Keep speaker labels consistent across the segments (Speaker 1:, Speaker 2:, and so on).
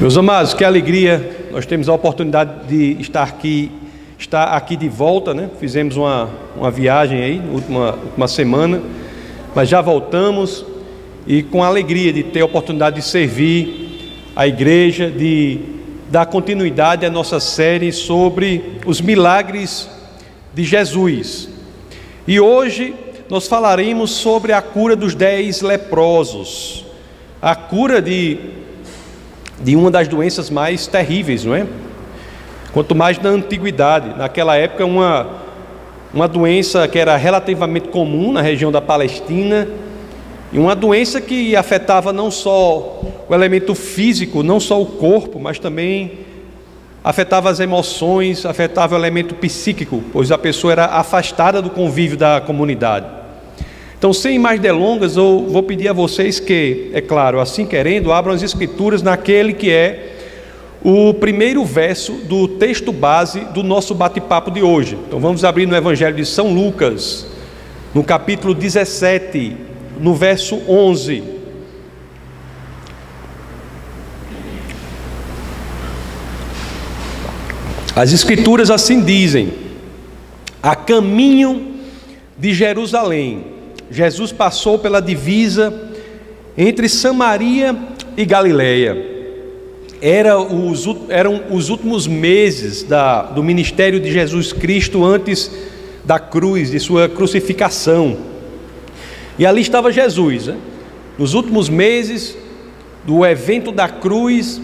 Speaker 1: Meus amados, que alegria nós temos a oportunidade de estar aqui, estar aqui de volta, né? Fizemos uma, uma viagem aí, última, última semana, mas já voltamos e com alegria de ter a oportunidade de servir a igreja, de dar continuidade à nossa série sobre os milagres de Jesus. E hoje nós falaremos sobre a cura dos dez leprosos, a cura de de uma das doenças mais terríveis, não é? Quanto mais na antiguidade, naquela época uma uma doença que era relativamente comum na região da Palestina, e uma doença que afetava não só o elemento físico, não só o corpo, mas também afetava as emoções, afetava o elemento psíquico, pois a pessoa era afastada do convívio da comunidade. Então, sem mais delongas, eu vou pedir a vocês que, é claro, assim querendo, abram as Escrituras naquele que é o primeiro verso do texto base do nosso bate-papo de hoje. Então, vamos abrir no Evangelho de São Lucas, no capítulo 17, no verso 11. As Escrituras assim dizem: a caminho de Jerusalém Jesus passou pela divisa entre Samaria e Galiléia. Era os, eram os últimos meses da, do ministério de Jesus Cristo antes da cruz, de sua crucificação. E ali estava Jesus, né? nos últimos meses do evento da cruz,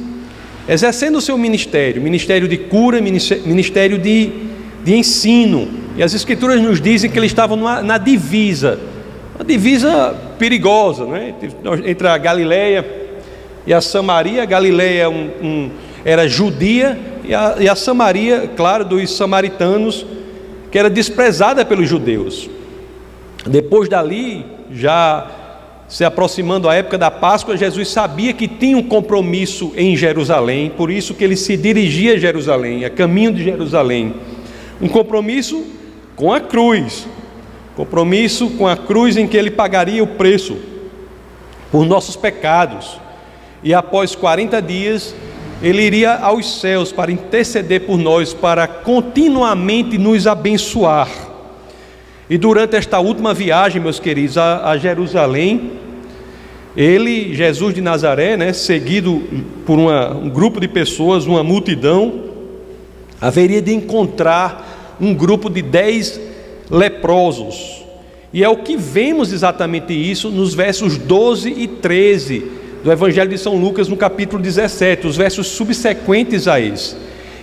Speaker 1: exercendo o seu ministério ministério de cura, ministério de, de ensino. E as Escrituras nos dizem que ele estava na divisa uma divisa perigosa, né? entre a Galileia e a Samaria. A Galileia um, um, era judia e a, e a Samaria, claro, dos samaritanos, que era desprezada pelos judeus. Depois dali, já se aproximando a época da Páscoa, Jesus sabia que tinha um compromisso em Jerusalém, por isso que ele se dirigia a Jerusalém, a caminho de Jerusalém. Um compromisso com a cruz, Compromisso com a cruz em que ele pagaria o preço por nossos pecados. E após 40 dias, ele iria aos céus para interceder por nós, para continuamente nos abençoar. E durante esta última viagem, meus queridos, a, a Jerusalém, ele, Jesus de Nazaré, né, seguido por uma, um grupo de pessoas, uma multidão, haveria de encontrar um grupo de dez leprosos. E é o que vemos exatamente isso nos versos 12 e 13 do Evangelho de São Lucas, no capítulo 17, os versos subsequentes a esse.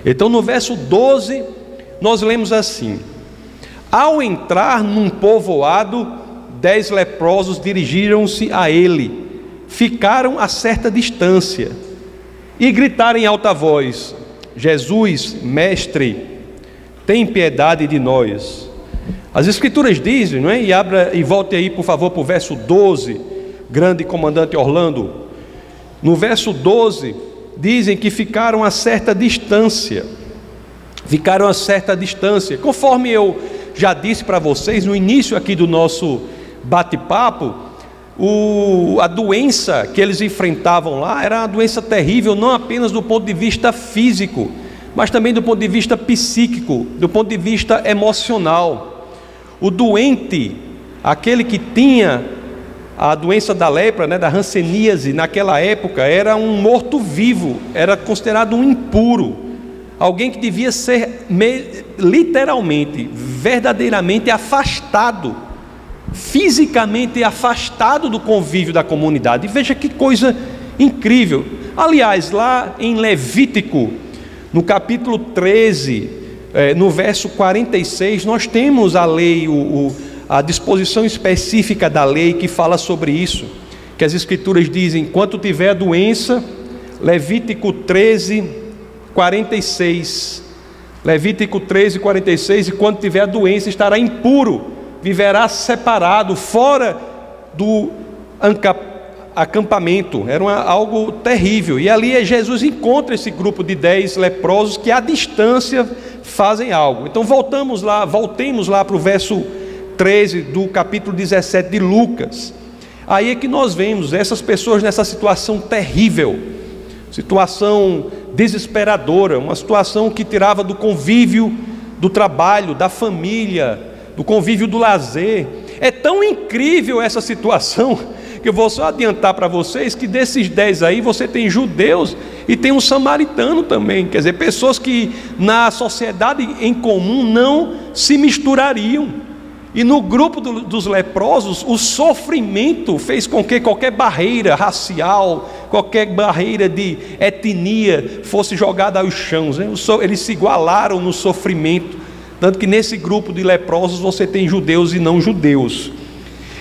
Speaker 1: Então, no verso 12, nós lemos assim: Ao entrar num povoado, dez leprosos dirigiram-se a ele, ficaram a certa distância e gritaram em alta voz: Jesus, mestre, tem piedade de nós. As escrituras dizem, não é? E abra e volte aí, por favor, para o verso 12, grande comandante Orlando. No verso 12, dizem que ficaram a certa distância. Ficaram a certa distância. Conforme eu já disse para vocês no início aqui do nosso bate-papo, a doença que eles enfrentavam lá era uma doença terrível, não apenas do ponto de vista físico, mas também do ponto de vista psíquico, do ponto de vista emocional. O doente, aquele que tinha a doença da lepra, né, da ranceníase, naquela época, era um morto-vivo, era considerado um impuro, alguém que devia ser literalmente, verdadeiramente afastado, fisicamente afastado do convívio da comunidade. Veja que coisa incrível. Aliás, lá em Levítico, no capítulo 13, é, no verso 46, nós temos a lei, o, o, a disposição específica da lei que fala sobre isso, que as Escrituras dizem: enquanto tiver doença, Levítico 13, 46. Levítico 13, 46: e quando tiver doença, estará impuro, viverá separado, fora do acampamento, era uma, algo terrível. E ali Jesus encontra esse grupo de dez leprosos que à distância fazem algo. Então voltamos lá, voltemos lá para o verso 13 do capítulo 17 de Lucas. Aí é que nós vemos essas pessoas nessa situação terrível, situação desesperadora, uma situação que tirava do convívio do trabalho, da família, do convívio do lazer. É tão incrível essa situação eu vou só adiantar para vocês que desses dez aí você tem judeus e tem um samaritano também, quer dizer, pessoas que na sociedade em comum não se misturariam. E no grupo do, dos leprosos, o sofrimento fez com que qualquer barreira racial, qualquer barreira de etnia fosse jogada aos chãos. Né? Eles se igualaram no sofrimento. Tanto que nesse grupo de leprosos você tem judeus e não judeus.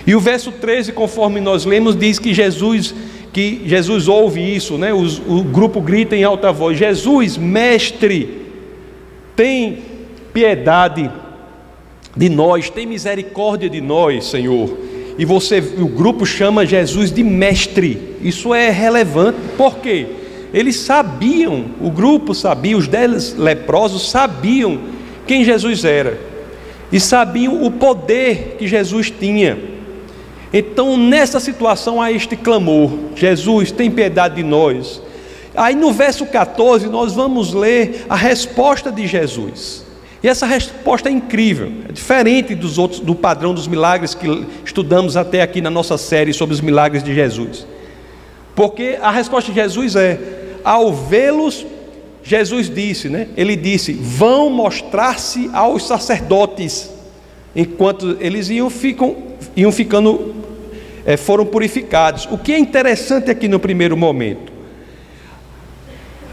Speaker 1: E o verso 13, conforme nós lemos, diz que Jesus que Jesus ouve isso, né? o, o grupo grita em alta voz: Jesus, mestre, tem piedade de nós, tem misericórdia de nós, Senhor. E você, o grupo chama Jesus de mestre. Isso é relevante. Por quê? Eles sabiam, o grupo sabia, os dez leprosos sabiam quem Jesus era e sabiam o poder que Jesus tinha. Então, nessa situação há este clamor: Jesus, tem piedade de nós. Aí no verso 14 nós vamos ler a resposta de Jesus. E essa resposta é incrível, é diferente dos outros, do padrão dos milagres que estudamos até aqui na nossa série sobre os milagres de Jesus. Porque a resposta de Jesus é: ao vê-los, Jesus disse, né? Ele disse: vão mostrar-se aos sacerdotes. Enquanto eles iam, ficam, iam ficando, foram purificados. O que é interessante aqui no primeiro momento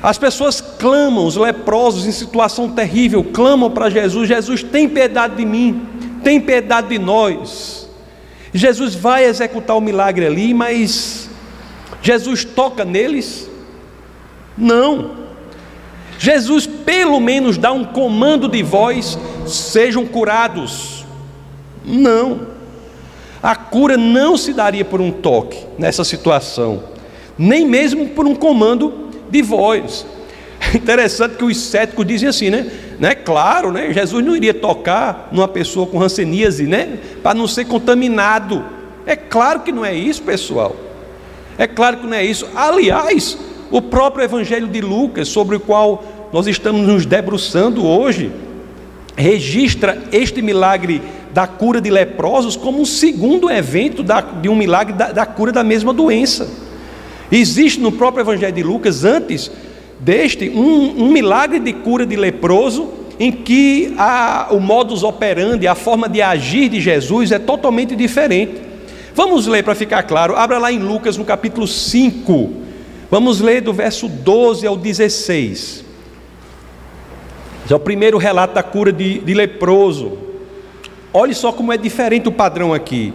Speaker 1: as pessoas clamam, os leprosos em situação terrível, clamam para Jesus: Jesus, tem piedade de mim, tem piedade de nós. Jesus vai executar o milagre ali, mas Jesus toca neles? Não. Jesus pelo menos dá um comando de voz: sejam curados. Não. A cura não se daria por um toque nessa situação, nem mesmo por um comando de voz. Interessante que os céticos dizem assim, né? né? Claro, né? Jesus não iria tocar numa pessoa com ranceníase, né? Para não ser contaminado. É claro que não é isso, pessoal. É claro que não é isso. Aliás, o próprio Evangelho de Lucas, sobre o qual nós estamos nos debruçando hoje, registra este milagre da cura de leprosos como um segundo evento da, de um milagre da, da cura da mesma doença. Existe no próprio Evangelho de Lucas, antes deste, um, um milagre de cura de leproso, em que a, o modus operandi, a forma de agir de Jesus é totalmente diferente. Vamos ler para ficar claro, abra lá em Lucas no capítulo 5, vamos ler do verso 12 ao 16. é o primeiro relato da cura de, de leproso. Olhe só como é diferente o padrão aqui.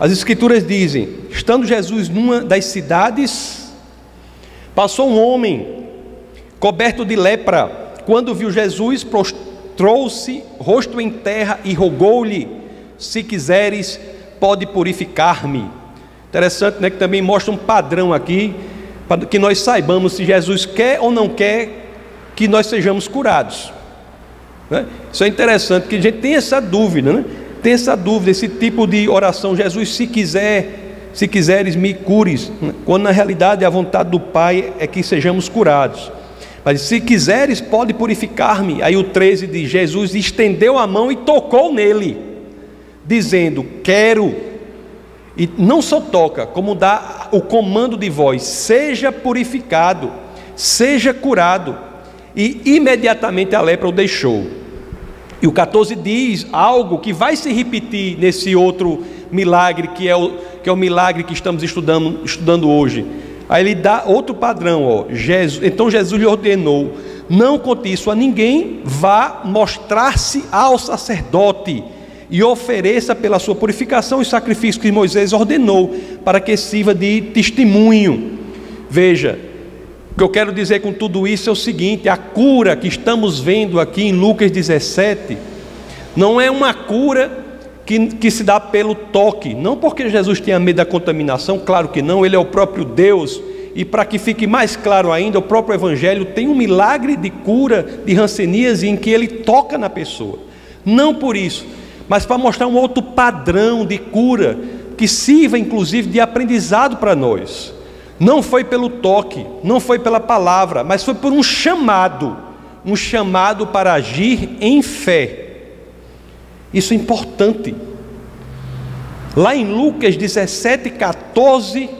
Speaker 1: As Escrituras dizem: estando Jesus numa das cidades, passou um homem coberto de lepra. Quando viu Jesus, prostrou-se, rosto em terra, e rogou-lhe: Se quiseres, pode purificar-me. Interessante, né? Que também mostra um padrão aqui, para que nós saibamos se Jesus quer ou não quer que nós sejamos curados. Né? Isso é interessante, que a gente tem essa dúvida, né? tem essa dúvida, esse tipo de oração, Jesus, se quiser, se quiseres me cures, quando na realidade a vontade do Pai é que sejamos curados. Mas se quiseres, pode purificar-me. Aí o 13 diz: Jesus estendeu a mão e tocou nele, dizendo: Quero. E não só toca, como dá o comando de voz: seja purificado, seja curado. E imediatamente a lepra o deixou. E o 14 diz algo que vai se repetir nesse outro milagre, que é o, que é o milagre que estamos estudando, estudando hoje. Aí ele dá outro padrão, ó. Jesus, então Jesus lhe ordenou: não conte isso a ninguém, vá mostrar-se ao sacerdote e ofereça pela sua purificação os sacrifícios que Moisés ordenou, para que sirva de testemunho. Veja, o que eu quero dizer com tudo isso é o seguinte: a cura que estamos vendo aqui em Lucas 17 não é uma cura que, que se dá pelo toque, não porque Jesus tenha medo da contaminação, claro que não, ele é o próprio Deus. E para que fique mais claro ainda, o próprio Evangelho tem um milagre de cura de ranceníase em que ele toca na pessoa. Não por isso, mas para mostrar um outro padrão de cura que sirva inclusive de aprendizado para nós. Não foi pelo toque, não foi pela palavra, mas foi por um chamado, um chamado para agir em fé. Isso é importante. Lá em Lucas 17, 14,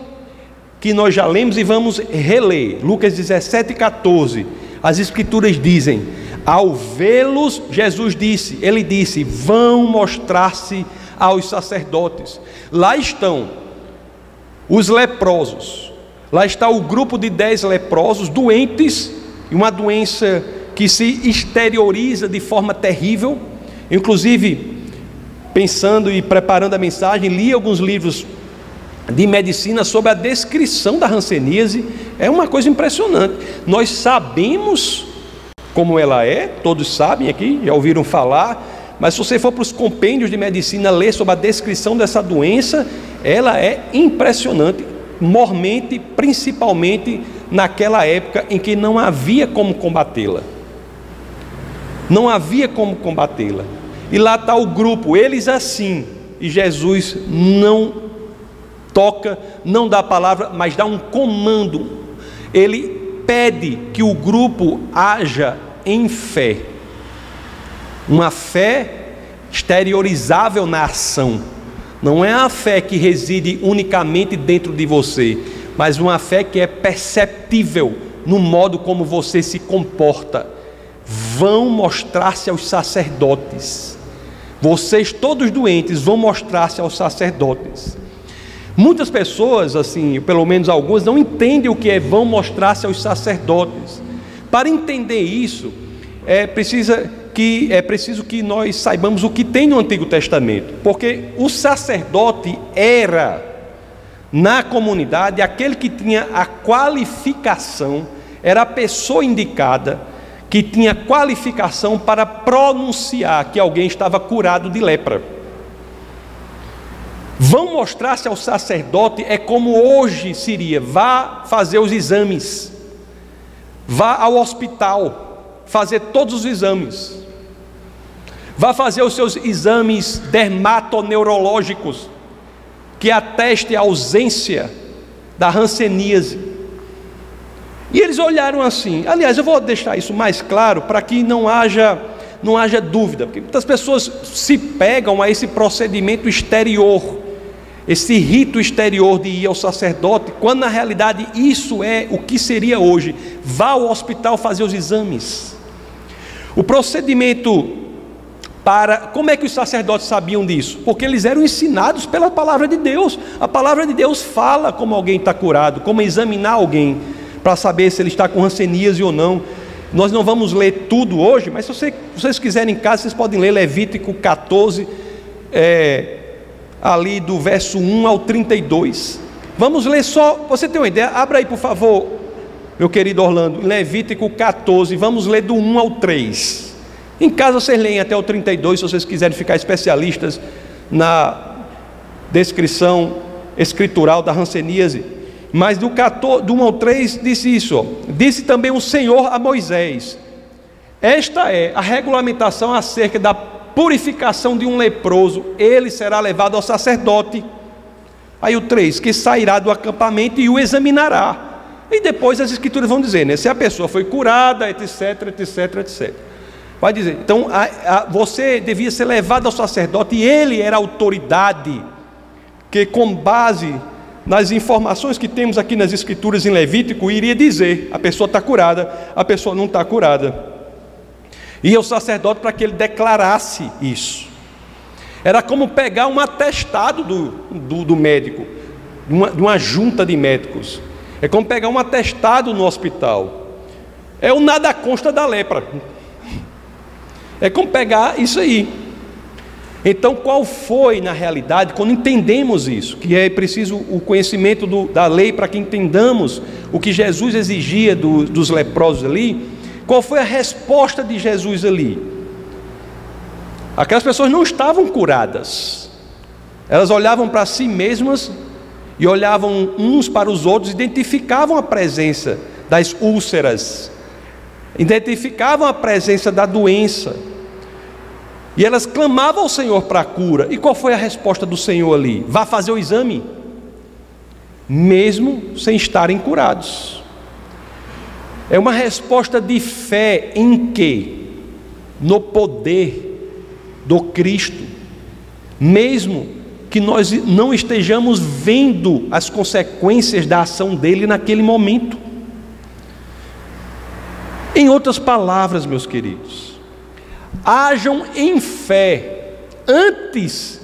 Speaker 1: que nós já lemos e vamos reler. Lucas 17, 14. As Escrituras dizem: Ao vê-los, Jesus disse, ele disse: Vão mostrar-se aos sacerdotes. Lá estão os leprosos. Lá está o grupo de dez leprosos, doentes, uma doença que se exterioriza de forma terrível. Inclusive, pensando e preparando a mensagem, li alguns livros de medicina sobre a descrição da hanseníase. É uma coisa impressionante. Nós sabemos como ela é, todos sabem aqui, já ouviram falar, mas se você for para os compêndios de medicina ler sobre a descrição dessa doença, ela é impressionante, mormente, principalmente naquela época em que não havia como combatê-la. Não havia como combatê-la. E lá está o grupo, eles assim. E Jesus não toca, não dá palavra, mas dá um comando. Ele pede que o grupo haja em fé. Uma fé exteriorizável na ação. Não é a fé que reside unicamente dentro de você, mas uma fé que é perceptível no modo como você se comporta. Vão mostrar-se aos sacerdotes vocês todos doentes vão mostrar-se aos sacerdotes. Muitas pessoas, assim, pelo menos algumas, não entendem o que é vão mostrar-se aos sacerdotes. Para entender isso, é, precisa que, é preciso que nós saibamos o que tem no Antigo Testamento, porque o sacerdote era, na comunidade, aquele que tinha a qualificação, era a pessoa indicada que tinha qualificação para pronunciar que alguém estava curado de lepra. Vão mostrar-se ao sacerdote é como hoje seria: vá fazer os exames, vá ao hospital fazer todos os exames, vá fazer os seus exames dermatoneurológicos que ateste a ausência da hanseníase e eles olharam assim. Aliás, eu vou deixar isso mais claro para que não haja não haja dúvida, porque muitas pessoas se pegam a esse procedimento exterior, esse rito exterior de ir ao sacerdote, quando na realidade isso é o que seria hoje. Vá ao hospital fazer os exames. O procedimento para. Como é que os sacerdotes sabiam disso? Porque eles eram ensinados pela palavra de Deus. A palavra de Deus fala como alguém está curado, como examinar alguém para saber se ele está com hanseníase ou não. Nós não vamos ler tudo hoje, mas se você, vocês quiserem em casa, vocês podem ler Levítico 14, é, ali do verso 1 ao 32. Vamos ler só, você tem uma ideia? Abra aí, por favor, meu querido Orlando, Levítico 14, vamos ler do 1 ao 3. Em casa vocês leem até o 32, se vocês quiserem ficar especialistas na descrição escritural da hanseníase. Mas do, 14, do 1 ao 3 disse isso: disse também o Senhor a Moisés: Esta é a regulamentação acerca da purificação de um leproso, ele será levado ao sacerdote. Aí o 3: que sairá do acampamento e o examinará. E depois as escrituras vão dizer, né? Se a pessoa foi curada, etc, etc, etc. Vai dizer, então a, a, você devia ser levado ao sacerdote e ele era autoridade que com base nas informações que temos aqui nas Escrituras em Levítico, iria dizer: a pessoa está curada, a pessoa não está curada. E o sacerdote para que ele declarasse isso. Era como pegar um atestado do, do, do médico, de uma, de uma junta de médicos. É como pegar um atestado no hospital. É o nada consta da lepra. É como pegar isso aí. Então, qual foi na realidade, quando entendemos isso, que é preciso o conhecimento do, da lei para que entendamos o que Jesus exigia do, dos leprosos ali, qual foi a resposta de Jesus ali? Aquelas pessoas não estavam curadas, elas olhavam para si mesmas e olhavam uns para os outros, identificavam a presença das úlceras, identificavam a presença da doença. E elas clamavam ao Senhor para a cura. E qual foi a resposta do Senhor ali? Vá fazer o exame. mesmo sem estarem curados. É uma resposta de fé em que? No poder do Cristo, mesmo que nós não estejamos vendo as consequências da ação dele naquele momento. Em outras palavras, meus queridos, hajam em fé antes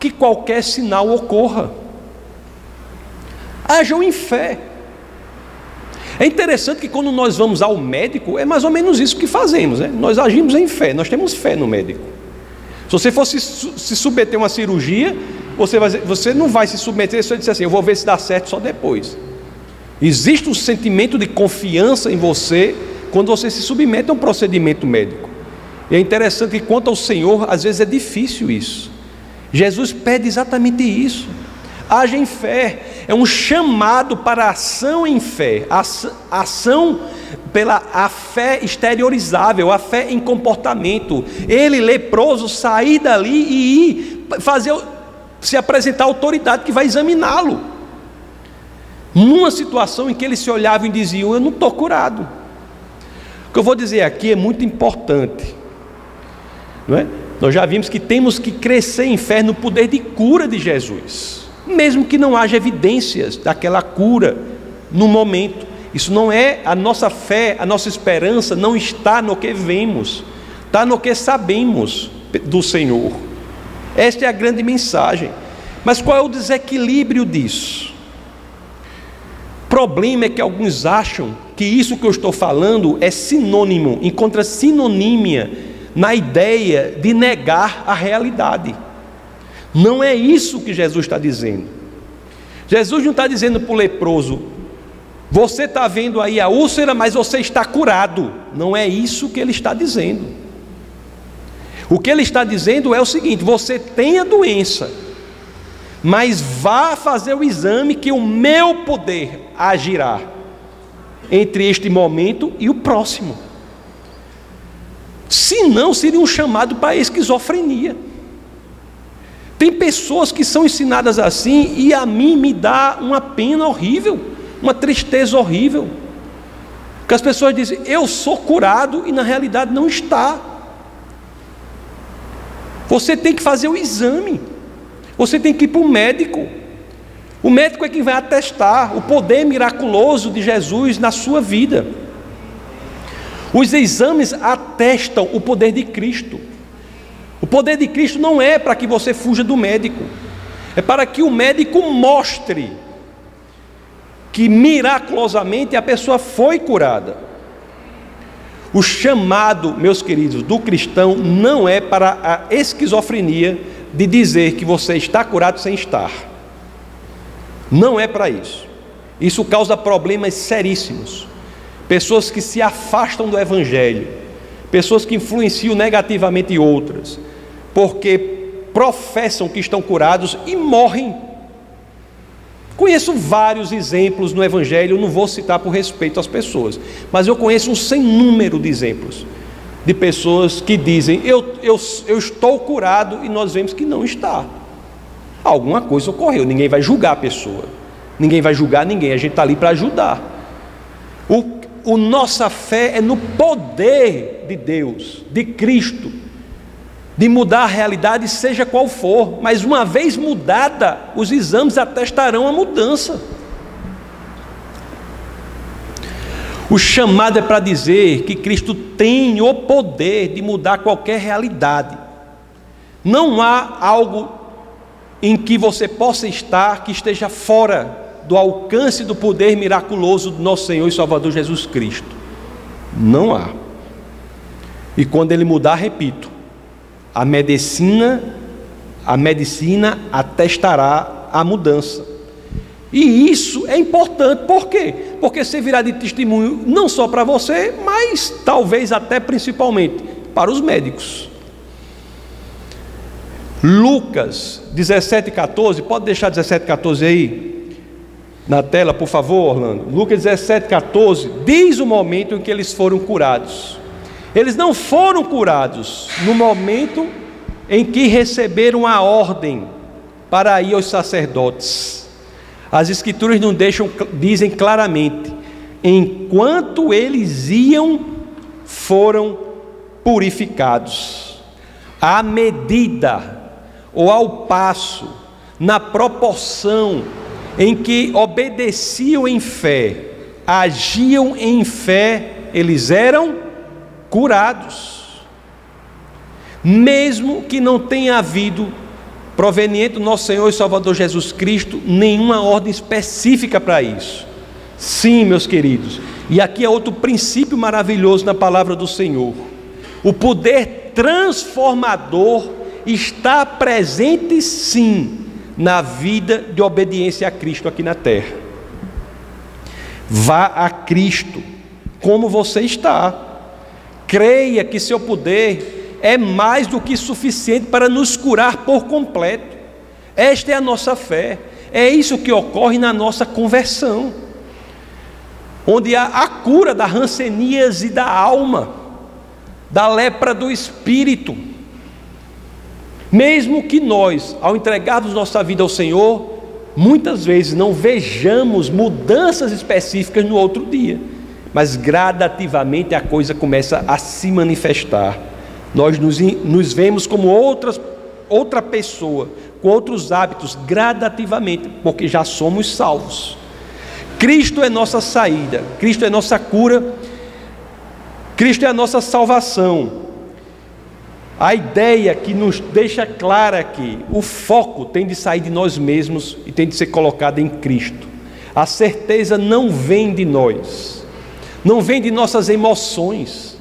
Speaker 1: que qualquer sinal ocorra. Hajam em fé. É interessante que quando nós vamos ao médico, é mais ou menos isso que fazemos, né? Nós agimos em fé, nós temos fé no médico. Se você fosse se submeter a uma cirurgia, você, vai, você não vai se submeter se você disser assim, eu vou ver se dá certo só depois. Existe um sentimento de confiança em você quando você se submete a um procedimento médico. E é interessante que quanto ao Senhor, às vezes é difícil isso. Jesus pede exatamente isso. Haja em fé, é um chamado para ação em fé, ação pela a fé exteriorizável, a fé em comportamento. Ele, leproso, sair dali e ir fazer, se apresentar à autoridade que vai examiná-lo. Numa situação em que ele se olhava e dizia: Eu não estou curado. Que eu vou dizer aqui é muito importante, não é? Nós já vimos que temos que crescer em fé no poder de cura de Jesus, mesmo que não haja evidências daquela cura no momento. Isso não é a nossa fé, a nossa esperança não está no que vemos, está no que sabemos do Senhor. Esta é a grande mensagem. Mas qual é o desequilíbrio disso? O problema é que alguns acham que isso que eu estou falando é sinônimo, encontra sinonímia na ideia de negar a realidade. Não é isso que Jesus está dizendo. Jesus não está dizendo para o leproso, você está vendo aí a úlcera, mas você está curado. Não é isso que ele está dizendo. O que ele está dizendo é o seguinte: você tem a doença, mas vá fazer o exame que o meu poder agirá entre este momento e o próximo. Se não, seria um chamado para esquizofrenia. Tem pessoas que são ensinadas assim e a mim me dá uma pena horrível uma tristeza horrível. Que as pessoas dizem, eu sou curado e na realidade não está. Você tem que fazer o exame, você tem que ir para o médico. O médico é quem vai atestar o poder miraculoso de Jesus na sua vida. Os exames atestam o poder de Cristo. O poder de Cristo não é para que você fuja do médico, é para que o médico mostre que miraculosamente a pessoa foi curada. O chamado, meus queridos, do cristão não é para a esquizofrenia de dizer que você está curado sem estar. Não é para isso. Isso causa problemas seríssimos. Pessoas que se afastam do Evangelho, pessoas que influenciam negativamente outras, porque professam que estão curados e morrem Conheço vários exemplos no Evangelho, não vou citar por respeito às pessoas, mas eu conheço um sem número de exemplos de pessoas que dizem: eu, eu, eu estou curado, e nós vemos que não está. Alguma coisa ocorreu, ninguém vai julgar a pessoa, ninguém vai julgar ninguém, a gente está ali para ajudar. O, o nossa fé é no poder de Deus, de Cristo, de mudar a realidade, seja qual for, mas uma vez mudada, os exames atestarão a mudança. O chamado é para dizer que Cristo tem o poder de mudar qualquer realidade. Não há algo em que você possa estar que esteja fora do alcance do poder miraculoso do nosso Senhor e Salvador Jesus Cristo. Não há. E quando ele mudar, repito, a medicina, a medicina atestará a mudança. E isso é importante, por quê? Porque servirá de testemunho não só para você, mas talvez até principalmente para os médicos. Lucas 17, 14, pode deixar 17, 14 aí na tela, por favor, Orlando. Lucas 17, 14, diz o momento em que eles foram curados. Eles não foram curados no momento em que receberam a ordem para ir aos sacerdotes. As escrituras não deixam, dizem claramente, enquanto eles iam, foram purificados. À medida ou ao passo, na proporção em que obedeciam em fé, agiam em fé, eles eram curados. Mesmo que não tenha havido, proveniente do nosso Senhor e Salvador Jesus Cristo, nenhuma ordem específica para isso. Sim, meus queridos, e aqui é outro princípio maravilhoso na palavra do Senhor. O poder transformador está presente sim na vida de obediência a Cristo aqui na terra. Vá a Cristo como você está. Creia que seu poder é mais do que suficiente para nos curar por completo. Esta é a nossa fé. É isso que ocorre na nossa conversão. Onde há a cura da ranceníase da alma, da lepra do espírito mesmo que nós, ao entregarmos nossa vida ao Senhor, muitas vezes não vejamos mudanças específicas no outro dia, mas gradativamente a coisa começa a se manifestar. Nós nos, nos vemos como outras, outra pessoa, com outros hábitos, gradativamente, porque já somos salvos. Cristo é nossa saída, Cristo é nossa cura, Cristo é a nossa salvação. A ideia que nos deixa clara aqui, o foco tem de sair de nós mesmos e tem de ser colocado em Cristo. A certeza não vem de nós, não vem de nossas emoções.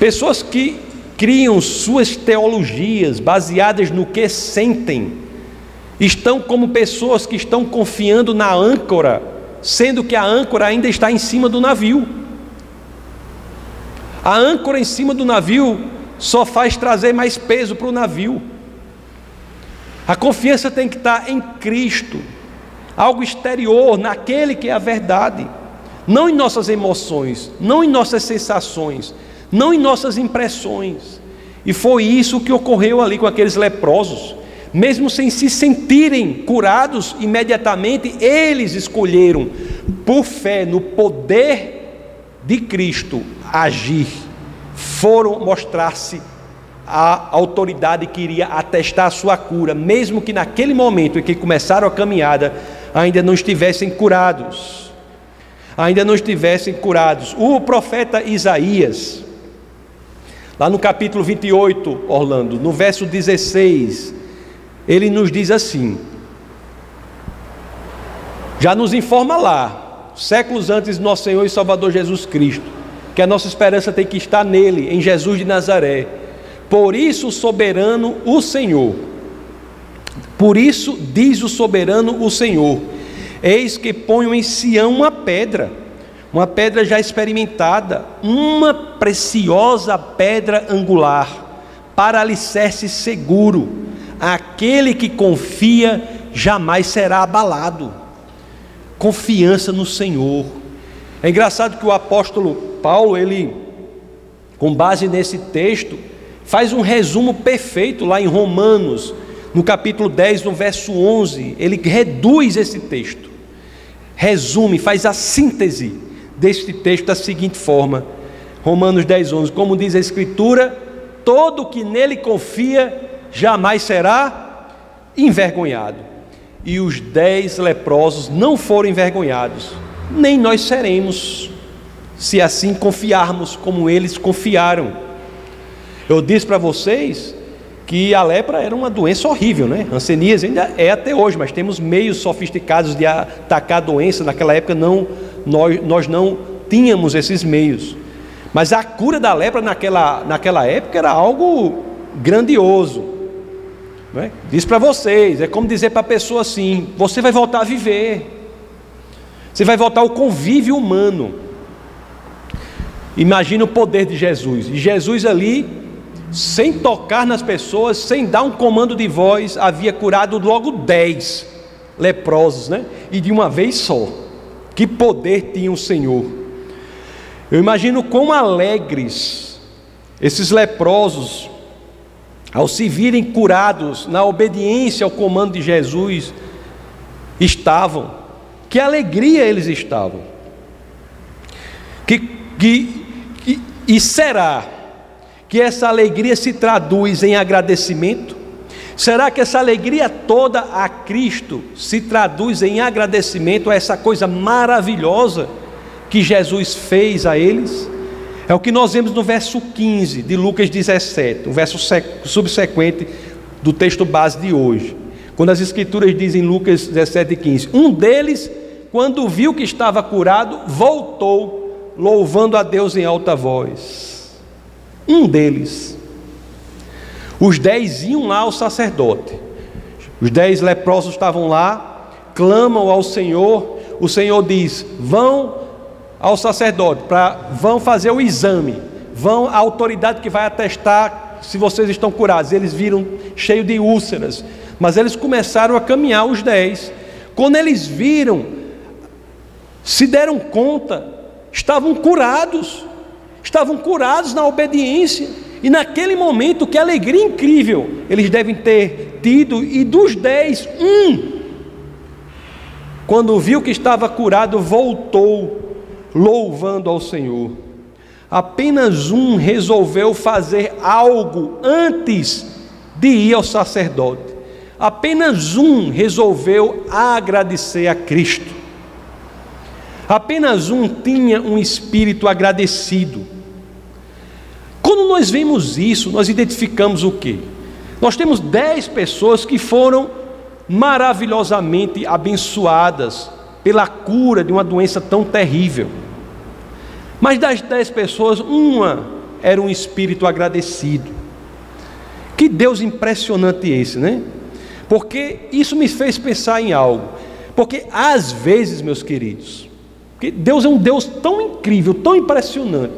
Speaker 1: Pessoas que criam suas teologias baseadas no que sentem, estão como pessoas que estão confiando na âncora, sendo que a âncora ainda está em cima do navio. A âncora em cima do navio só faz trazer mais peso para o navio. A confiança tem que estar em Cristo, algo exterior, naquele que é a verdade, não em nossas emoções, não em nossas sensações, não em nossas impressões. E foi isso que ocorreu ali com aqueles leprosos. Mesmo sem se sentirem curados imediatamente, eles escolheram, por fé no poder de Cristo, agir foram mostrar-se a autoridade que iria atestar a sua cura, mesmo que naquele momento em que começaram a caminhada ainda não estivessem curados. Ainda não estivessem curados. O profeta Isaías, lá no capítulo 28, Orlando, no verso 16, ele nos diz assim: já nos informa lá, séculos antes de nosso Senhor e Salvador Jesus Cristo, que a nossa esperança tem que estar nele, em Jesus de Nazaré. Por isso, o soberano, o Senhor. Por isso, diz o soberano, o Senhor: Eis que ponho em Sião uma pedra, uma pedra já experimentada, uma preciosa pedra angular, para alicerce seguro. Aquele que confia jamais será abalado. Confiança no Senhor. É engraçado que o apóstolo Paulo, ele, com base nesse texto, faz um resumo perfeito lá em Romanos, no capítulo 10, no verso 11. Ele reduz esse texto, resume, faz a síntese deste texto da seguinte forma: Romanos 10, 11. Como diz a Escritura, todo que nele confia jamais será envergonhado. E os dez leprosos não foram envergonhados, nem nós seremos se assim confiarmos como eles confiaram. Eu disse para vocês que a lepra era uma doença horrível, né? Hanseníase ainda é até hoje, mas temos meios sofisticados de atacar a doença. Naquela época não, nós, nós não tínhamos esses meios. Mas a cura da lepra naquela, naquela época era algo grandioso. Né? Diz para vocês, é como dizer para a pessoa assim: você vai voltar a viver, você vai voltar ao convívio humano. Imagina o poder de Jesus. E Jesus ali, sem tocar nas pessoas, sem dar um comando de voz, havia curado logo dez leprosos, né? E de uma vez só. Que poder tinha o Senhor. Eu imagino quão alegres esses leprosos, ao se virem curados na obediência ao comando de Jesus, estavam, que alegria eles estavam. Que, que, que, e será que essa alegria se traduz em agradecimento? Será que essa alegria toda a Cristo se traduz em agradecimento a essa coisa maravilhosa que Jesus fez a eles? É o que nós vemos no verso 15 de Lucas 17, o verso subsequente do texto base de hoje. Quando as Escrituras dizem em Lucas 17 e 15: Um deles, quando viu que estava curado, voltou, louvando a Deus em alta voz. Um deles. Os dez iam lá ao sacerdote. Os dez leprosos estavam lá, clamam ao Senhor. O Senhor diz: Vão ao sacerdote, para vão fazer o exame, vão à autoridade que vai atestar se vocês estão curados. Eles viram cheio de úlceras, mas eles começaram a caminhar os dez. Quando eles viram, se deram conta, estavam curados, estavam curados na obediência. E naquele momento, que alegria incrível eles devem ter tido, e dos dez, um, quando viu que estava curado, voltou louvando ao Senhor. Apenas um resolveu fazer algo antes de ir ao sacerdote. Apenas um resolveu agradecer a Cristo. Apenas um tinha um espírito agradecido. Quando nós vemos isso, nós identificamos o que? Nós temos dez pessoas que foram maravilhosamente abençoadas pela cura de uma doença tão terrível. Mas das dez pessoas, uma era um espírito agradecido. Que Deus impressionante esse, né? Porque isso me fez pensar em algo. Porque às vezes, meus queridos, que Deus é um Deus tão incrível, tão impressionante,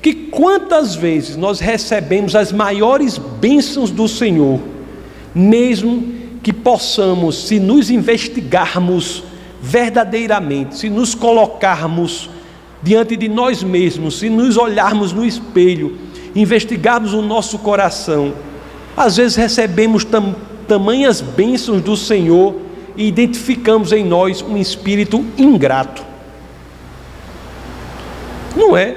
Speaker 1: que quantas vezes nós recebemos as maiores bênçãos do Senhor, mesmo que possamos, se nos investigarmos verdadeiramente, se nos colocarmos diante de nós mesmos, se nos olharmos no espelho, investigarmos o nosso coração, às vezes recebemos tam, tamanhas bênçãos do Senhor e identificamos em nós um espírito ingrato. Não é?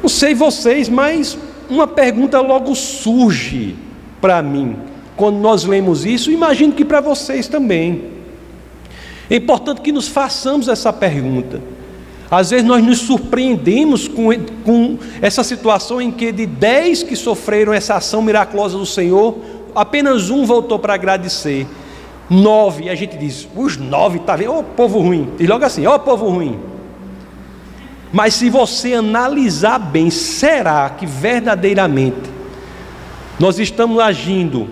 Speaker 1: Não sei vocês, mas uma pergunta logo surge para mim quando nós lemos isso, imagino que para vocês também. É importante que nos façamos essa pergunta. Às vezes nós nos surpreendemos com, com essa situação em que de dez que sofreram essa ação miraculosa do Senhor, apenas um voltou para agradecer. Nove, a gente diz, os nove, está vendo? Ô oh, povo ruim. E logo assim, ó oh, povo ruim. Mas se você analisar bem, será que verdadeiramente nós estamos agindo,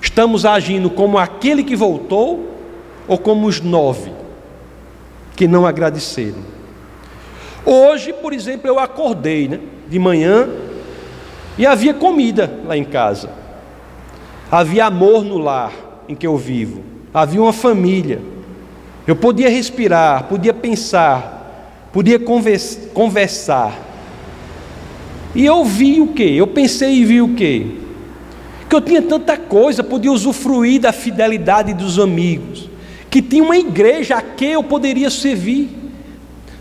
Speaker 1: estamos agindo como aquele que voltou ou como os nove que não agradeceram? Hoje, por exemplo, eu acordei né, de manhã e havia comida lá em casa, havia amor no lar em que eu vivo, havia uma família, eu podia respirar, podia pensar, podia conversar. E eu vi o que? Eu pensei e vi o que? Que eu tinha tanta coisa, podia usufruir da fidelidade dos amigos, que tinha uma igreja a que eu poderia servir.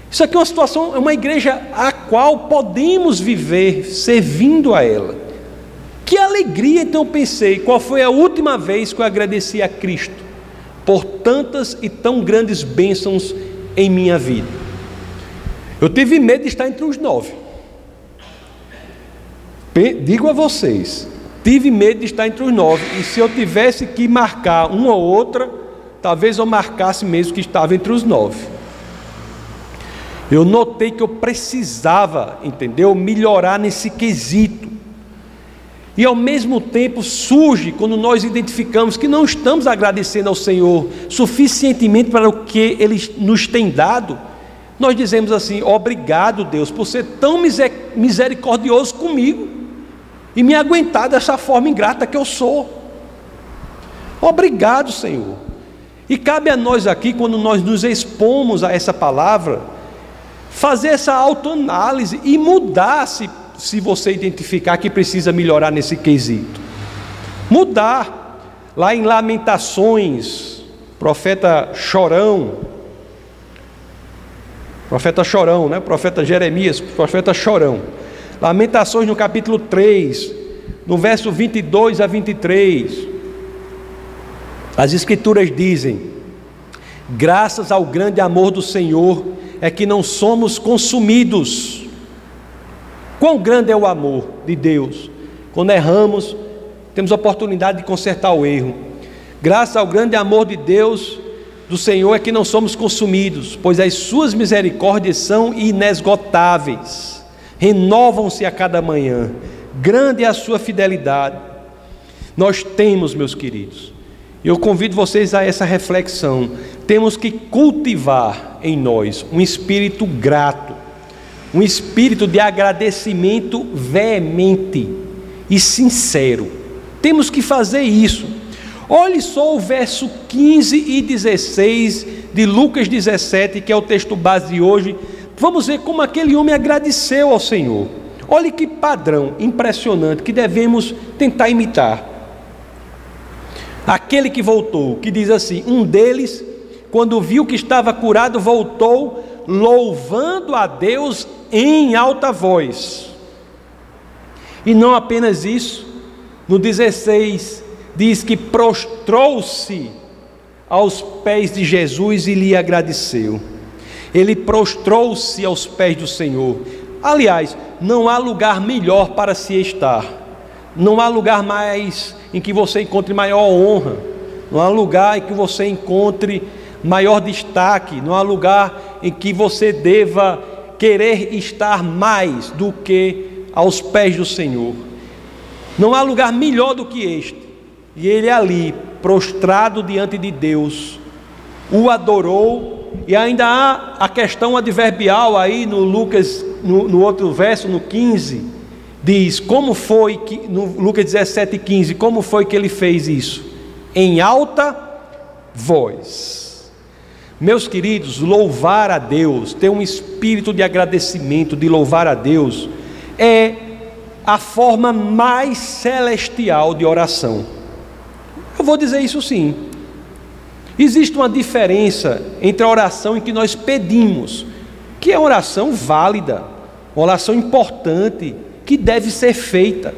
Speaker 1: Isso aqui é uma situação, é uma igreja a qual podemos viver servindo a ela. Que alegria então eu pensei, qual foi a última vez que eu agradeci a Cristo por tantas e tão grandes bênçãos em minha vida? Eu tive medo de estar entre os nove. Digo a vocês, tive medo de estar entre os nove. E se eu tivesse que marcar uma ou outra, talvez eu marcasse mesmo que estava entre os nove. Eu notei que eu precisava, entendeu? Melhorar nesse quesito. E ao mesmo tempo surge quando nós identificamos que não estamos agradecendo ao Senhor suficientemente para o que Ele nos tem dado nós dizemos assim: obrigado, Deus, por ser tão misericordioso comigo e me aguentar dessa forma ingrata que eu sou. Obrigado, Senhor. E cabe a nós aqui, quando nós nos expomos a essa palavra, fazer essa autoanálise e mudar se, se você identificar que precisa melhorar nesse quesito. Mudar. Lá em Lamentações, profeta Chorão, profeta Chorão, né? profeta Jeremias, profeta Chorão. Lamentações no capítulo 3, no verso 22 a 23. As Escrituras dizem: graças ao grande amor do Senhor, é que não somos consumidos. Quão grande é o amor de Deus! Quando erramos, temos a oportunidade de consertar o erro. Graças ao grande amor de Deus, do Senhor, é que não somos consumidos, pois as suas misericórdias são inesgotáveis, renovam-se a cada manhã. Grande é a sua fidelidade. Nós temos, meus queridos, eu convido vocês a essa reflexão. Temos que cultivar em nós um espírito grato, um espírito de agradecimento veemente e sincero. Temos que fazer isso. Olhe só o verso 15 e 16 de Lucas 17, que é o texto base de hoje. Vamos ver como aquele homem agradeceu ao Senhor. Olhe que padrão impressionante que devemos tentar imitar. Aquele que voltou, que diz assim: um deles, quando viu que estava curado, voltou louvando a Deus em alta voz. E não apenas isso, no 16 diz que prostrou-se aos pés de Jesus e lhe agradeceu. Ele prostrou-se aos pés do Senhor. Aliás, não há lugar melhor para se estar. Não há lugar mais em que você encontre maior honra, não há lugar em que você encontre maior destaque, não há lugar em que você deva querer estar mais do que aos pés do Senhor. Não há lugar melhor do que este. E ele ali, prostrado diante de Deus, o adorou, e ainda há a questão adverbial aí no Lucas, no, no outro verso, no 15, diz como foi que, no Lucas 17, 15, como foi que ele fez isso? Em alta voz. Meus queridos, louvar a Deus, ter um espírito de agradecimento, de louvar a Deus, é a forma mais celestial de oração. Vou dizer isso sim. Existe uma diferença entre a oração em que nós pedimos, que é uma oração válida, uma oração importante, que deve ser feita.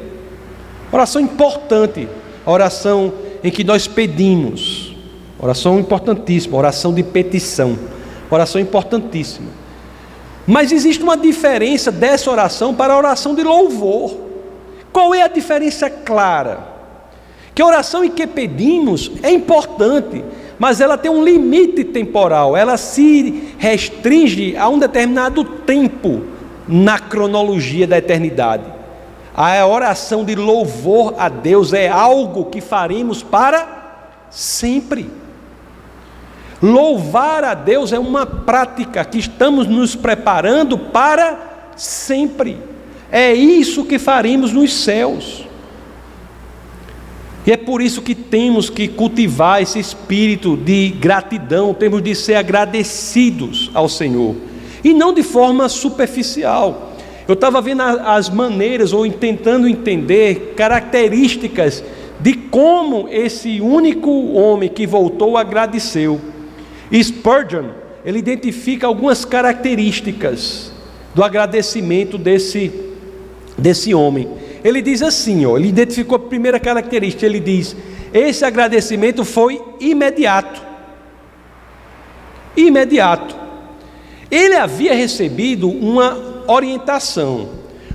Speaker 1: Oração importante, a oração em que nós pedimos, oração importantíssima, oração de petição, oração importantíssima. Mas existe uma diferença dessa oração para a oração de louvor. Qual é a diferença clara? Que oração em que pedimos é importante, mas ela tem um limite temporal, ela se restringe a um determinado tempo na cronologia da eternidade. A oração de louvor a Deus é algo que faremos para sempre. Louvar a Deus é uma prática que estamos nos preparando para sempre. É isso que faremos nos céus. E é por isso que temos que cultivar esse espírito de gratidão, temos de ser agradecidos ao Senhor e não de forma superficial. Eu estava vendo as maneiras ou tentando entender características de como esse único homem que voltou agradeceu. Spurgeon, ele identifica algumas características do agradecimento desse, desse homem. Ele diz assim, ó, ele identificou a primeira característica, ele diz: esse agradecimento foi imediato. Imediato. Ele havia recebido uma orientação,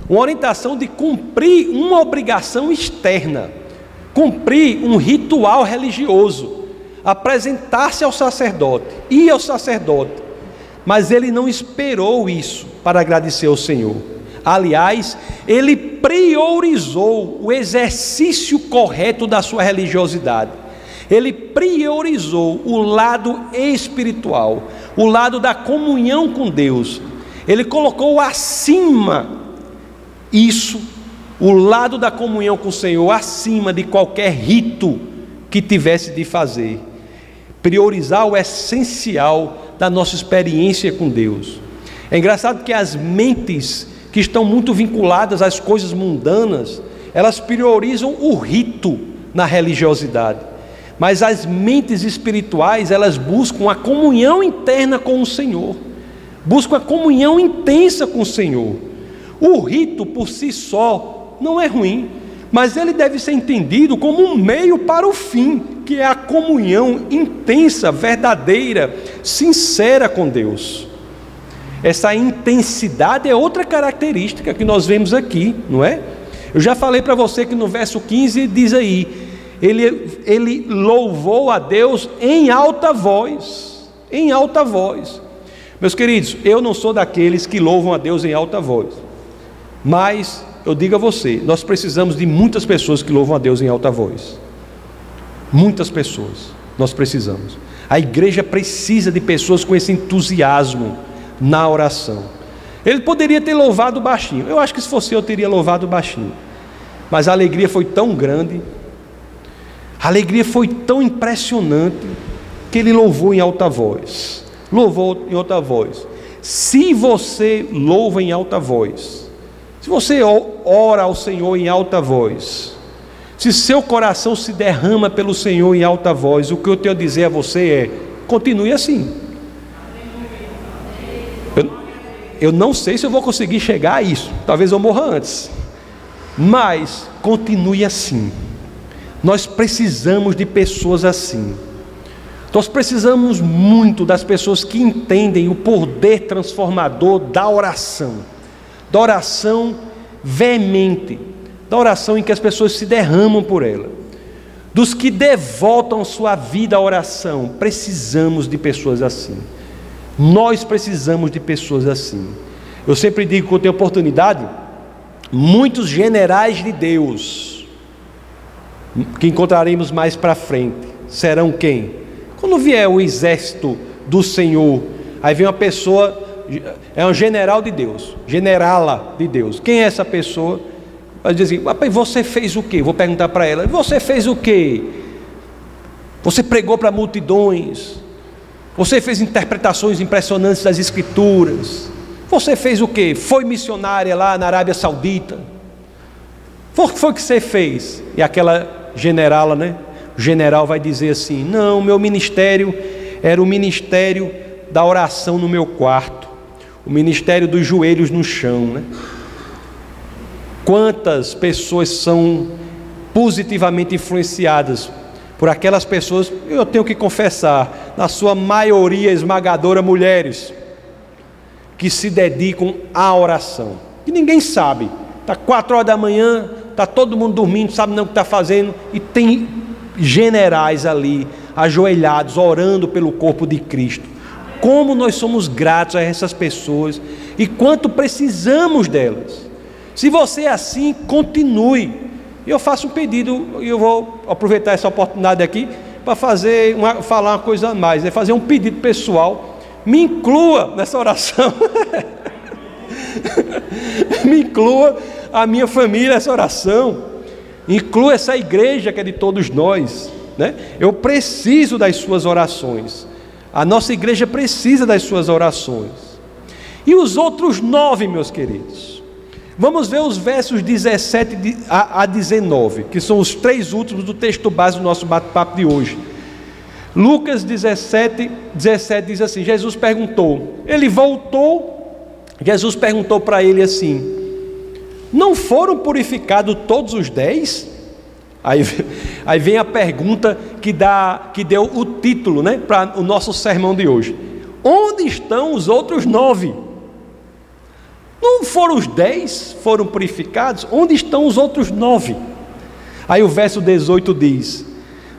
Speaker 1: uma orientação de cumprir uma obrigação externa, cumprir um ritual religioso, apresentar-se ao sacerdote, ir ao sacerdote. Mas ele não esperou isso para agradecer ao Senhor. Aliás, ele priorizou o exercício correto da sua religiosidade. Ele priorizou o lado espiritual, o lado da comunhão com Deus. Ele colocou acima isso, o lado da comunhão com o Senhor, acima de qualquer rito que tivesse de fazer. Priorizar o essencial da nossa experiência com Deus. É engraçado que as mentes que estão muito vinculadas às coisas mundanas, elas priorizam o rito na religiosidade. Mas as mentes espirituais, elas buscam a comunhão interna com o Senhor, buscam a comunhão intensa com o Senhor. O rito por si só não é ruim, mas ele deve ser entendido como um meio para o fim, que é a comunhão intensa, verdadeira, sincera com Deus. Essa intensidade é outra característica que nós vemos aqui, não é? Eu já falei para você que no verso 15 diz aí: ele, ele louvou a Deus em alta voz. Em alta voz. Meus queridos, eu não sou daqueles que louvam a Deus em alta voz, mas eu digo a você: nós precisamos de muitas pessoas que louvam a Deus em alta voz. Muitas pessoas, nós precisamos. A igreja precisa de pessoas com esse entusiasmo na oração. Ele poderia ter louvado baixinho. Eu acho que se fosse eu, teria louvado baixinho. Mas a alegria foi tão grande, a alegria foi tão impressionante, que ele louvou em alta voz. Louvou em alta voz. Se você louva em alta voz, se você ora ao Senhor em alta voz, se seu coração se derrama pelo Senhor em alta voz, o que eu tenho a dizer a você é: continue assim. Eu, eu não sei se eu vou conseguir chegar a isso, talvez eu morra antes. Mas continue assim. Nós precisamos de pessoas assim. Nós precisamos muito das pessoas que entendem o poder transformador da oração, da oração veemente, da oração em que as pessoas se derramam por ela, dos que devotam sua vida à oração. Precisamos de pessoas assim. Nós precisamos de pessoas assim. Eu sempre digo que eu tenho oportunidade muitos generais de Deus, que encontraremos mais para frente, serão quem? Quando vier o exército do Senhor, aí vem uma pessoa, é um general de Deus, generala de Deus. Quem é essa pessoa? Vai dizer assim, você fez o quê? Vou perguntar para ela, você fez o quê? Você pregou para multidões, você fez interpretações impressionantes das Escrituras, você fez o quê? Foi missionária lá na Arábia Saudita? O que foi que você fez? E aquela generala, né? O general vai dizer assim: Não, meu ministério era o ministério da oração no meu quarto, o ministério dos joelhos no chão, né? Quantas pessoas são positivamente influenciadas por aquelas pessoas, eu tenho que confessar, na sua maioria esmagadora, mulheres que se dedicam à oração. E ninguém sabe. Está quatro horas da manhã, está todo mundo dormindo, sabe não o que está fazendo, e tem generais ali, ajoelhados, orando pelo corpo de Cristo. Como nós somos gratos a essas pessoas e quanto precisamos delas. Se você é assim, continue. E eu faço um pedido, e eu vou aproveitar essa oportunidade aqui para fazer uma, falar uma coisa a mais, é fazer um pedido pessoal me inclua nessa oração. me inclua a minha família nessa oração. Inclua essa igreja que é de todos nós. Né? Eu preciso das suas orações. A nossa igreja precisa das suas orações. E os outros nove, meus queridos? Vamos ver os versos 17 a 19, que são os três últimos do texto base do nosso bate-papo de hoje. Lucas 17, 17 diz assim: Jesus perguntou, ele voltou, Jesus perguntou para ele assim: Não foram purificados todos os dez? Aí, aí vem a pergunta que, dá, que deu o título né, para o nosso sermão de hoje: Onde estão os outros nove? Não foram os dez foram purificados? Onde estão os outros nove? Aí o verso 18 diz: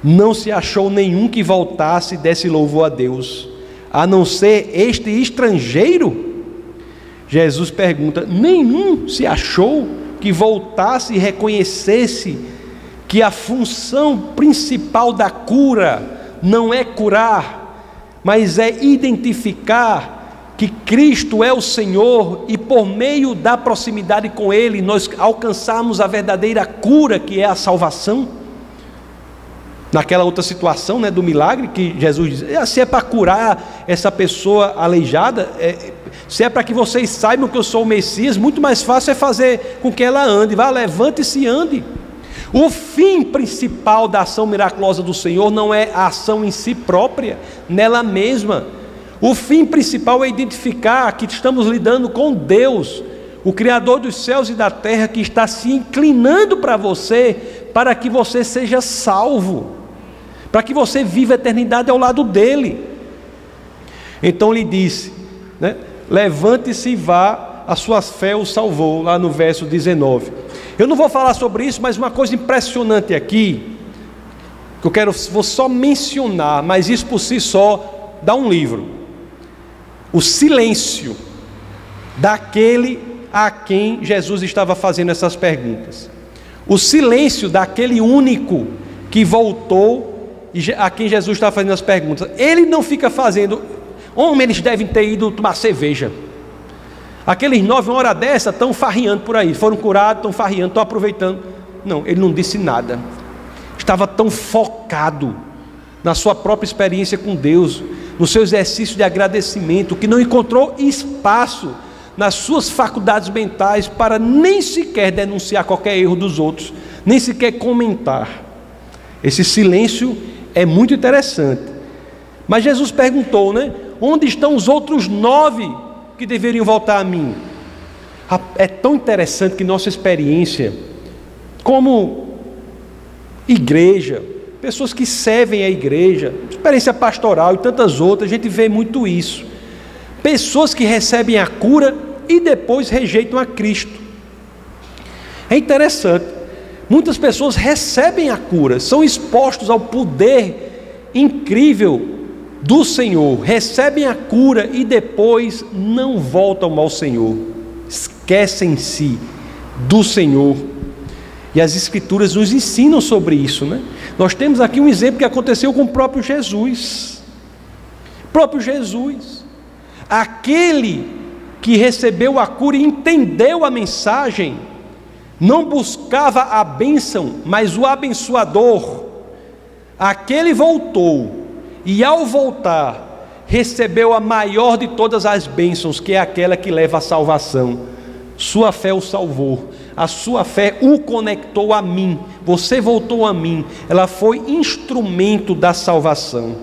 Speaker 1: não se achou nenhum que voltasse e desse louvor a Deus, a não ser este estrangeiro? Jesus pergunta: nenhum se achou que voltasse e reconhecesse que a função principal da cura não é curar, mas é identificar que Cristo é o Senhor e por meio da proximidade com Ele nós alcançamos a verdadeira cura que é a salvação? naquela outra situação né, do milagre que Jesus diz: ah, se é para curar essa pessoa aleijada, é, se é para que vocês saibam que eu sou o Messias, muito mais fácil é fazer com que ela ande. Vá, levante-se e ande. O fim principal da ação miraculosa do Senhor não é a ação em si própria, nela mesma. O fim principal é identificar que estamos lidando com Deus, o Criador dos céus e da terra, que está se inclinando para você, para que você seja salvo, para que você viva a eternidade ao lado dele. Então lhe disse: né, levante-se e vá, a sua fé o salvou, lá no verso 19. Eu não vou falar sobre isso, mas uma coisa impressionante aqui, que eu quero, vou só mencionar, mas isso por si só dá um livro. O silêncio daquele a quem Jesus estava fazendo essas perguntas. O silêncio daquele único que voltou e a quem Jesus estava fazendo as perguntas. Ele não fica fazendo, Homem, eles devem ter ido tomar cerveja. Aqueles nove, uma hora dessa, estão farriando por aí. Foram curados, estão farriando, estão aproveitando. Não, ele não disse nada. Estava tão focado na sua própria experiência com Deus, no seu exercício de agradecimento, que não encontrou espaço nas suas faculdades mentais para nem sequer denunciar qualquer erro dos outros, nem sequer comentar. Esse silêncio é muito interessante. Mas Jesus perguntou, né? Onde estão os outros nove que deveriam voltar a mim? É tão interessante que nossa experiência, como igreja, pessoas que servem a igreja, experiência pastoral e tantas outras, a gente vê muito isso. Pessoas que recebem a cura e depois rejeitam a Cristo. É interessante. Muitas pessoas recebem a cura, são expostos ao poder incrível do Senhor, recebem a cura e depois não voltam ao Senhor, esquecem-se do Senhor. E as Escrituras nos ensinam sobre isso, né? Nós temos aqui um exemplo que aconteceu com o próprio Jesus. O próprio Jesus, aquele que recebeu a cura e entendeu a mensagem, não buscava a bênção, mas o abençoador. Aquele voltou e ao voltar, recebeu a maior de todas as bênçãos, que é aquela que leva à salvação. Sua fé o salvou, a sua fé o conectou a mim, você voltou a mim, ela foi instrumento da salvação.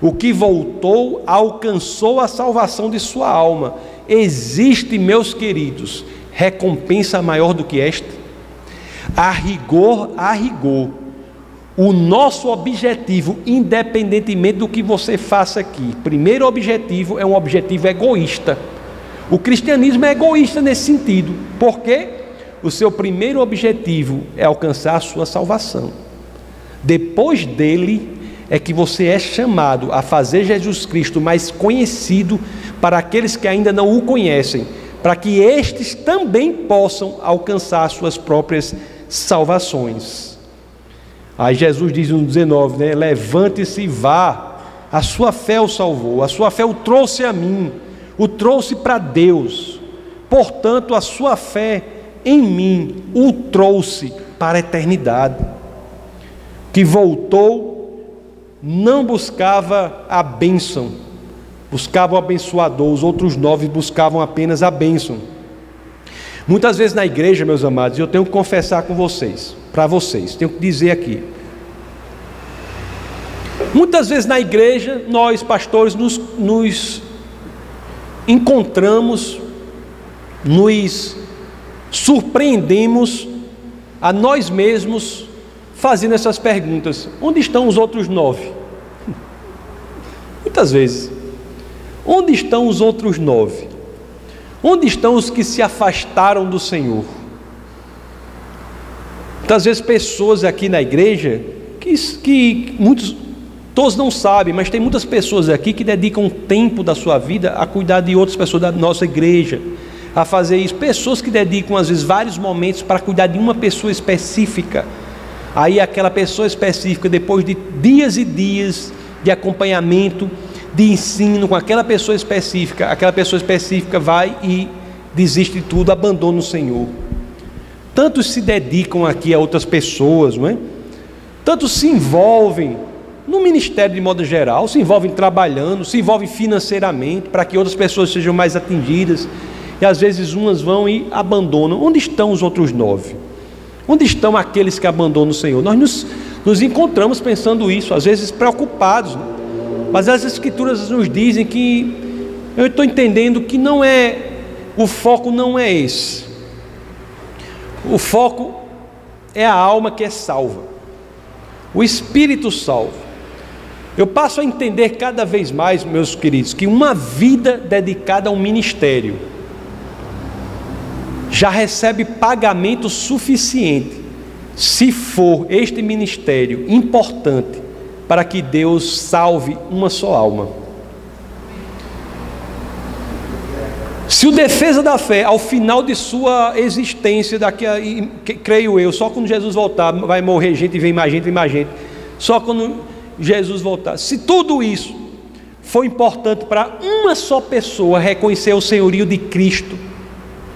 Speaker 1: O que voltou alcançou a salvação de sua alma. Existe, meus queridos, recompensa maior do que esta? A rigor, a rigor, o nosso objetivo, independentemente do que você faça aqui, primeiro objetivo é um objetivo egoísta. O cristianismo é egoísta nesse sentido, porque o seu primeiro objetivo é alcançar a sua salvação. Depois dele é que você é chamado a fazer Jesus Cristo mais conhecido para aqueles que ainda não o conhecem, para que estes também possam alcançar suas próprias salvações. Aí Jesus diz no 19, né? Levante-se e vá. A sua fé o salvou, a sua fé o trouxe a mim, o trouxe para Deus. Portanto, a sua fé em mim o trouxe para a eternidade. Que voltou, não buscava a bênção, buscava o abençoador, os outros nove buscavam apenas a bênção. Muitas vezes na igreja, meus amados, eu tenho que confessar com vocês, para vocês, tenho que dizer aqui. Muitas vezes na igreja, nós pastores nos, nos encontramos, nos surpreendemos a nós mesmos fazendo essas perguntas: onde estão os outros nove? Muitas vezes, onde estão os outros nove? Onde estão os que se afastaram do Senhor? Muitas vezes, pessoas aqui na igreja, que, que muitos, todos não sabem, mas tem muitas pessoas aqui que dedicam tempo da sua vida a cuidar de outras pessoas da nossa igreja, a fazer isso. Pessoas que dedicam, às vezes, vários momentos para cuidar de uma pessoa específica. Aí, aquela pessoa específica, depois de dias e dias de acompanhamento, de ensino com aquela pessoa específica, aquela pessoa específica vai e desiste de tudo, abandona o Senhor. Tantos se dedicam aqui a outras pessoas, não é? Tantos se envolvem no ministério de modo geral, se envolvem trabalhando, se envolvem financeiramente para que outras pessoas sejam mais atingidas. E às vezes umas vão e abandonam. Onde estão os outros nove? Onde estão aqueles que abandonam o Senhor? Nós nos, nos encontramos pensando isso, às vezes preocupados, mas as Escrituras nos dizem que eu estou entendendo que não é, o foco não é esse, o foco é a alma que é salva, o Espírito salva. Eu passo a entender cada vez mais, meus queridos, que uma vida dedicada ao ministério já recebe pagamento suficiente, se for este ministério importante para que Deus salve uma só alma. Se o defesa da fé, ao final de sua existência, daqui a, creio eu, só quando Jesus voltar, vai morrer gente, vem mais gente, vem mais gente. Só quando Jesus voltar. Se tudo isso foi importante para uma só pessoa reconhecer o senhorio de Cristo,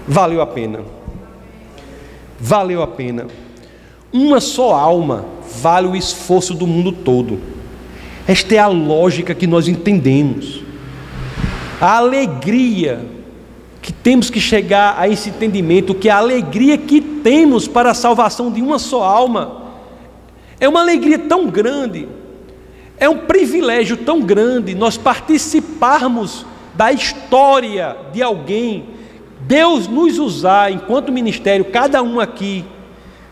Speaker 1: valeu a pena. Valeu a pena. Uma só alma vale o esforço do mundo todo. Esta é a lógica que nós entendemos. A alegria que temos que chegar a esse entendimento, que a alegria que temos para a salvação de uma só alma é uma alegria tão grande é um privilégio tão grande nós participarmos da história de alguém, Deus nos usar enquanto ministério, cada um aqui,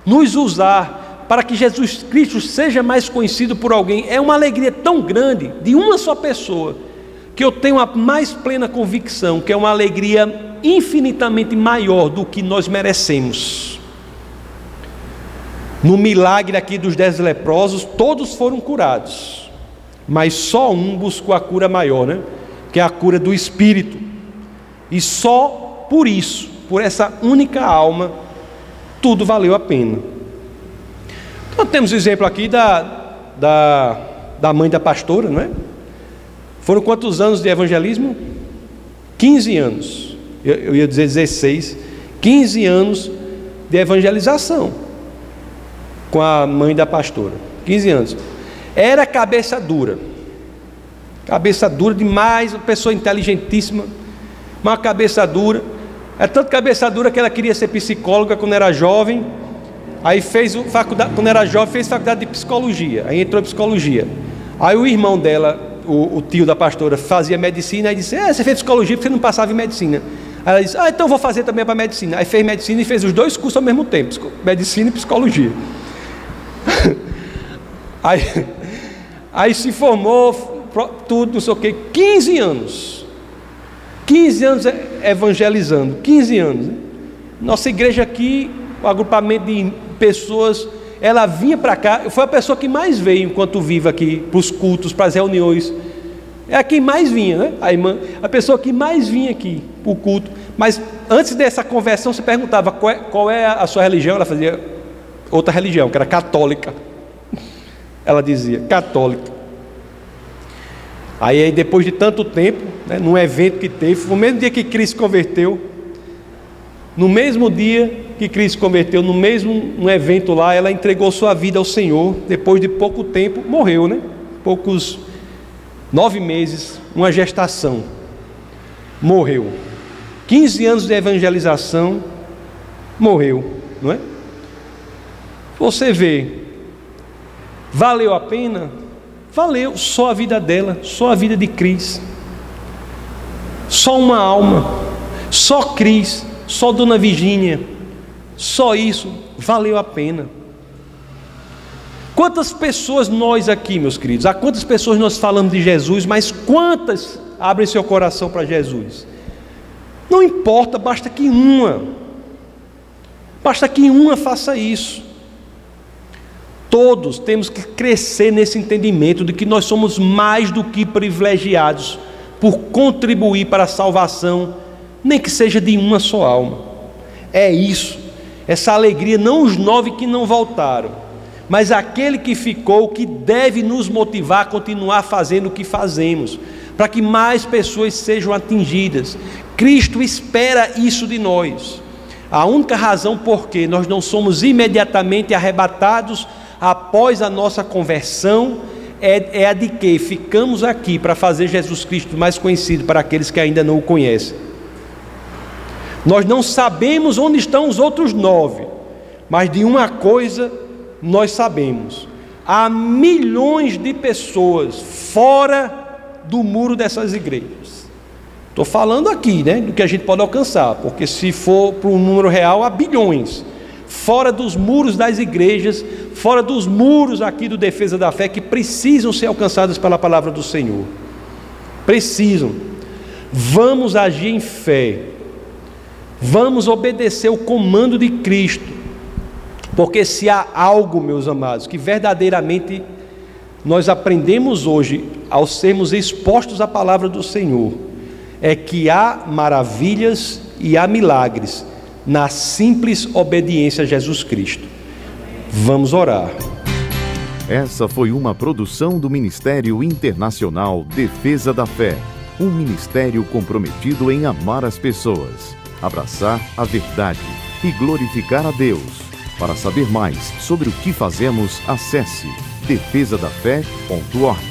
Speaker 1: nos usar para que Jesus Cristo seja mais conhecido por alguém, é uma alegria tão grande de uma só pessoa, que eu tenho a mais plena convicção que é uma alegria infinitamente maior do que nós merecemos. No milagre aqui dos dez leprosos, todos foram curados mas só um buscou a cura maior, né? Que é a cura do espírito. E só por isso, por essa única alma, tudo valeu a pena. Então temos o exemplo aqui da, da, da mãe da pastora, não é? Foram quantos anos de evangelismo? 15 anos. Eu, eu ia dizer 16. 15 anos de evangelização com a mãe da pastora. 15 anos. Era cabeça dura. Cabeça dura demais, uma pessoa inteligentíssima, uma cabeça dura. É tanto cabeça dura que ela queria ser psicóloga quando era jovem. Aí fez faculdade, quando era jovem, fez faculdade de psicologia. Aí entrou em psicologia. Aí o irmão dela, o, o tio da pastora, fazia medicina e disse: É, você fez psicologia porque você não passava em medicina. Aí ela disse: Ah, então vou fazer também para medicina. Aí fez medicina e fez os dois cursos ao mesmo tempo: medicina e psicologia. Aí Aí se formou, tudo, não sei o quê, 15 anos. 15 anos evangelizando, 15 anos. Né? Nossa igreja aqui, o agrupamento de pessoas, ela vinha para cá, foi a pessoa que mais veio enquanto vive aqui, para os cultos, para as reuniões. É a quem mais vinha, né? A irmã, a pessoa que mais vinha aqui para o culto. Mas antes dessa conversão, se perguntava qual é, qual é a sua religião, ela fazia outra religião, que era católica ela dizia, católica. Aí, depois de tanto tempo, né, num evento que teve, no mesmo dia que Cristo converteu, no mesmo dia que Cristo converteu, no mesmo um evento lá, ela entregou sua vida ao Senhor. Depois de pouco tempo, morreu, né? Poucos nove meses, uma gestação. Morreu. 15 anos de evangelização, morreu, não é? Você vê Valeu a pena? Valeu, só a vida dela, só a vida de Cris. Só uma alma, só Cris, só Dona Virgínia, só isso valeu a pena. Quantas pessoas nós aqui, meus queridos, a quantas pessoas nós falamos de Jesus, mas quantas abrem seu coração para Jesus? Não importa, basta que uma, basta que uma faça isso. Todos temos que crescer nesse entendimento de que nós somos mais do que privilegiados por contribuir para a salvação, nem que seja de uma só alma. É isso, essa alegria, não os nove que não voltaram, mas aquele que ficou, que deve nos motivar a continuar fazendo o que fazemos, para que mais pessoas sejam atingidas. Cristo espera isso de nós. A única razão por que nós não somos imediatamente arrebatados após a nossa conversão é, é a de que ficamos aqui para fazer Jesus Cristo mais conhecido para aqueles que ainda não o conhecem. Nós não sabemos onde estão os outros nove, Mas de uma coisa nós sabemos: há milhões de pessoas fora do muro dessas igrejas. Estou falando aqui, né, do que a gente pode alcançar, porque se for para um número real, há bilhões fora dos muros das igrejas, fora dos muros aqui do Defesa da Fé, que precisam ser alcançados pela palavra do Senhor. Precisam. Vamos agir em fé. Vamos obedecer o comando de Cristo. Porque se há algo, meus amados, que verdadeiramente nós aprendemos hoje ao sermos expostos à palavra do Senhor, é que há maravilhas e há milagres na simples obediência a Jesus Cristo. Vamos orar.
Speaker 2: Essa foi uma produção do Ministério Internacional Defesa da Fé, um ministério comprometido em amar as pessoas, abraçar a verdade e glorificar a Deus. Para saber mais sobre o que fazemos, acesse defesadafé.org.